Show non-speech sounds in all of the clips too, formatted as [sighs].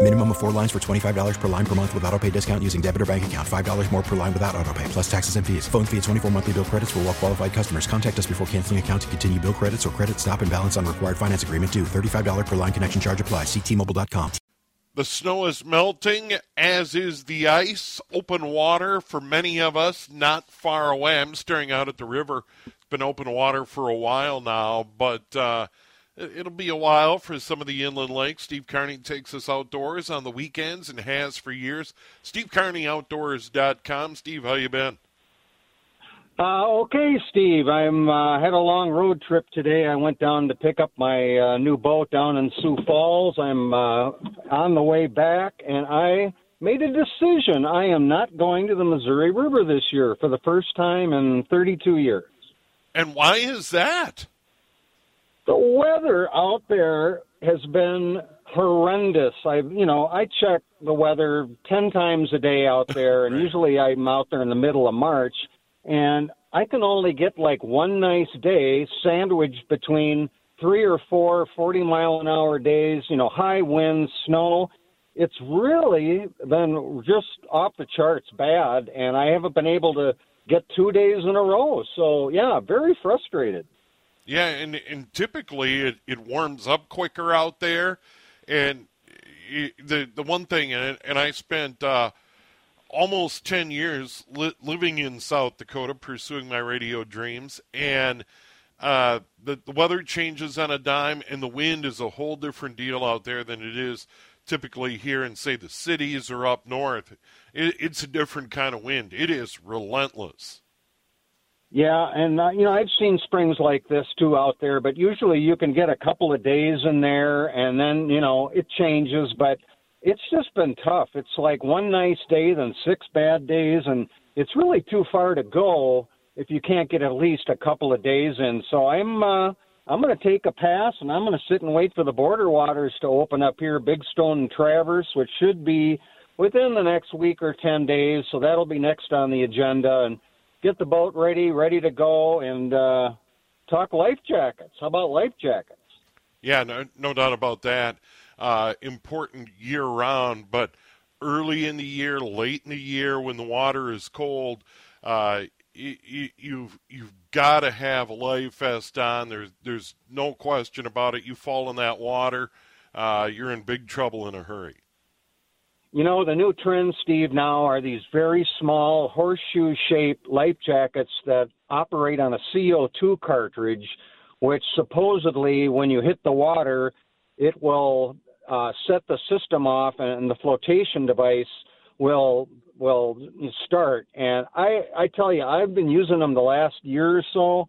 Minimum of four lines for $25 per line per month with auto pay discount using debit or bank account. $5 more per line without auto pay, plus taxes and fees. Phone fee at 24 monthly bill credits for all well qualified customers. Contact us before canceling account to continue bill credits or credit stop and balance on required finance agreement due. $35 per line connection charge apply. Ctmobile.com. The snow is melting, as is the ice. Open water for many of us not far away. I'm staring out at the river. It's been open water for a while now, but uh, it'll be a while for some of the inland lakes. Steve Carney takes us outdoors on the weekends and has for years. SteveCarneyOutdoors.com. Steve, how you been? Uh, okay, Steve. I'm uh, had a long road trip today. I went down to pick up my uh, new boat down in Sioux Falls. I'm uh, on the way back, and I made a decision. I am not going to the Missouri River this year for the first time in 32 years. And why is that? The weather out there has been horrendous. I, you know, I check the weather 10 times a day out there, and Right. usually I'm out there in the middle of March and I can only get like one nice day sandwiched between three or four 40 mile an hour days, you know, high winds, snow. It's really been just off the charts bad, and I haven't been able to get two days in a row. So, yeah, very frustrated. Yeah, and and typically it, it warms up quicker out there, and the the one thing, and and I spent uh, almost ten years li- living in South Dakota, pursuing my radio dreams, and uh, the the weather changes on a dime, and the wind is a whole different deal out there than it is typically here in say the cities or up north. It, it's a different kind of wind. It is relentless. Yeah, and uh, you know I've seen springs like this too out there, but usually you can get a couple of days in there, and then you know it changes. But it's just been tough. It's like one nice day, then six bad days, and it's really too far to go if you can't get at least a couple of days in. So I'm uh, I'm going to take a pass, and I'm going to sit and wait for the border waters to open up here, Big Stone and Traverse, which should be within the next week or ten days. So that'll be next on the agenda, and get the boat ready, ready to go, and uh, talk life jackets. How about life jackets? Yeah, no, no doubt about that. Uh, important year round, but early in the year, late in the year, when the water is cold, uh, you, you, you've you've got to have a life vest on. There's there's no question about it. You fall in that water, uh, you're in big trouble in a hurry. You know, the new trend, Steve, now are these very small horseshoe shaped life jackets that operate on a CO2 cartridge, which supposedly, when you hit the water, it will uh, set the system off and the flotation device will will start. And I, I tell you, I've been using them the last year or so.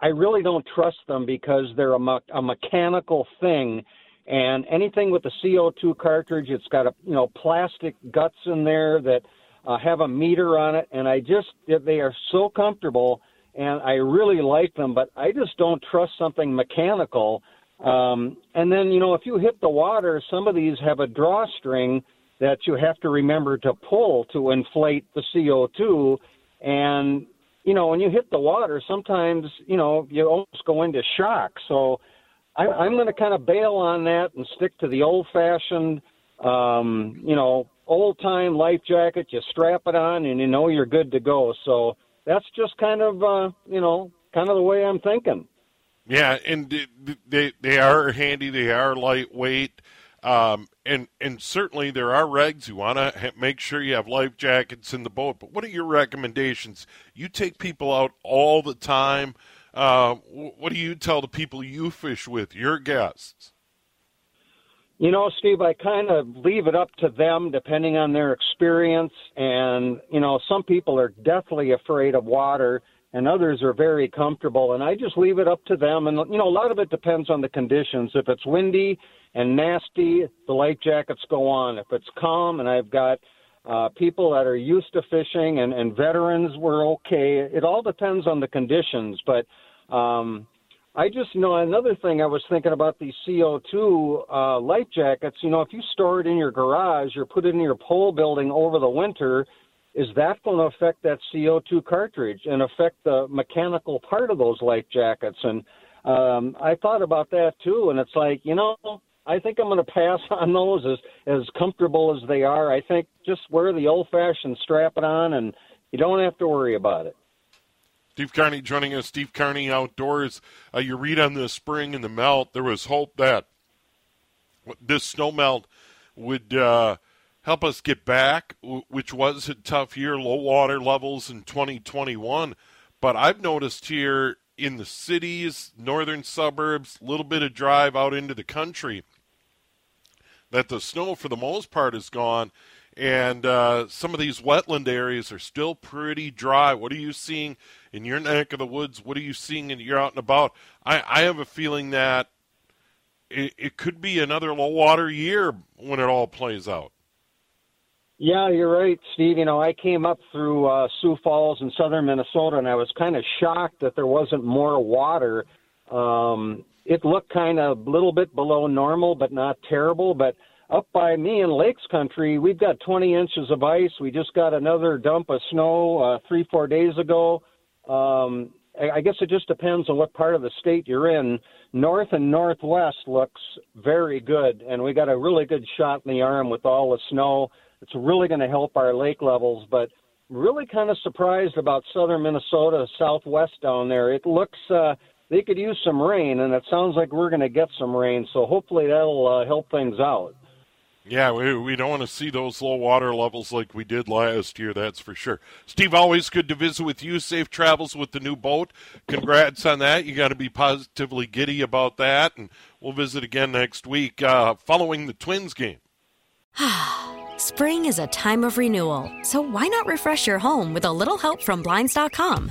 I really don't trust them because they're a, me- a mechanical thing and anything with the CO2 cartridge, it's got a you know plastic guts in there that uh, have a meter on it, and I just they are so comfortable, and I really like them, but I just don't trust something mechanical. Um, and then you know if you hit the water, some of these have a drawstring that you have to remember to pull to inflate the CO2, and you know when you hit the water, sometimes you know you almost go into shock. So I, I'm going to kind of bail on that and stick to the old-fashioned um, you know, old time life jacket. You strap it on, and you know you're good to go. So that's just kind of, uh, you know, kind of the way I'm thinking. Yeah, and they they are handy. They are lightweight. Um, and and certainly there are regs. You want to make sure you have life jackets in the boat. But what are your recommendations? You take people out all the time. Uh, what do you tell the people you fish with, your guests? You know, Steve, I kind of leave it up to them depending on their experience. And, you know, some people are deathly afraid of water and others are very comfortable. And I just leave it up to them. And, you know, a lot of it depends on the conditions. If it's windy and nasty, the life jackets go on. If it's calm and I've got uh, people that are used to fishing and, and veterans, we're okay. It all depends on the conditions. But, um, I just know another thing I was thinking about these CO2 uh, life jackets. You know, if you store it in your garage or put it in your pole building over the winter, is that going to affect that CO2 cartridge and affect the mechanical part of those life jackets? And um, I thought about that too, and it's like, you know, I think I'm going to pass [laughs] on those as as comfortable as they are. I think just wear the old-fashioned strap it on, and you don't have to worry about it. Steve Carney joining us. Steve Carney Outdoors. Uh, you read on the spring and the melt. There was hope that this snow melt would uh, help us get back, which was a tough year, low water levels in 2021. But I've noticed here in the cities, northern suburbs, a little bit of drive out into the country, that the snow for the most part is gone and uh, some of these wetland areas are still pretty dry. What are you seeing in your neck of the woods? What are you seeing and you're out and about? I, I have a feeling that it, it could be another low water year when it all plays out. Yeah, you're right, Steve. You know, I came up through uh, Sioux Falls in southern Minnesota, and I was kind of shocked that there wasn't more water. Um, it looked kind of a little bit below normal, but not terrible. But up by me in Lakes Country, we've got 20 inches of ice. We just got another dump of snow uh, three, four days ago. Um, I guess it just depends on what part of the state you're in. North and northwest looks very good, and we got a really good shot in the arm with all the snow. It's really going to help our lake levels, but really kind of surprised about southern Minnesota, southwest down there. It looks uh, they could use some rain, and it sounds like we're going to get some rain. So hopefully that'll uh, help things out. Yeah, we, we don't want to see those low water levels like we did last year, that's for sure. Steve, always good to visit with you. Safe travels with the new boat. Congrats on that. You got to be positively giddy about that, and we'll visit again next week uh, following the Twins game. [sighs] Spring is a time of renewal, so why not refresh your home with a little help from Blinds.com?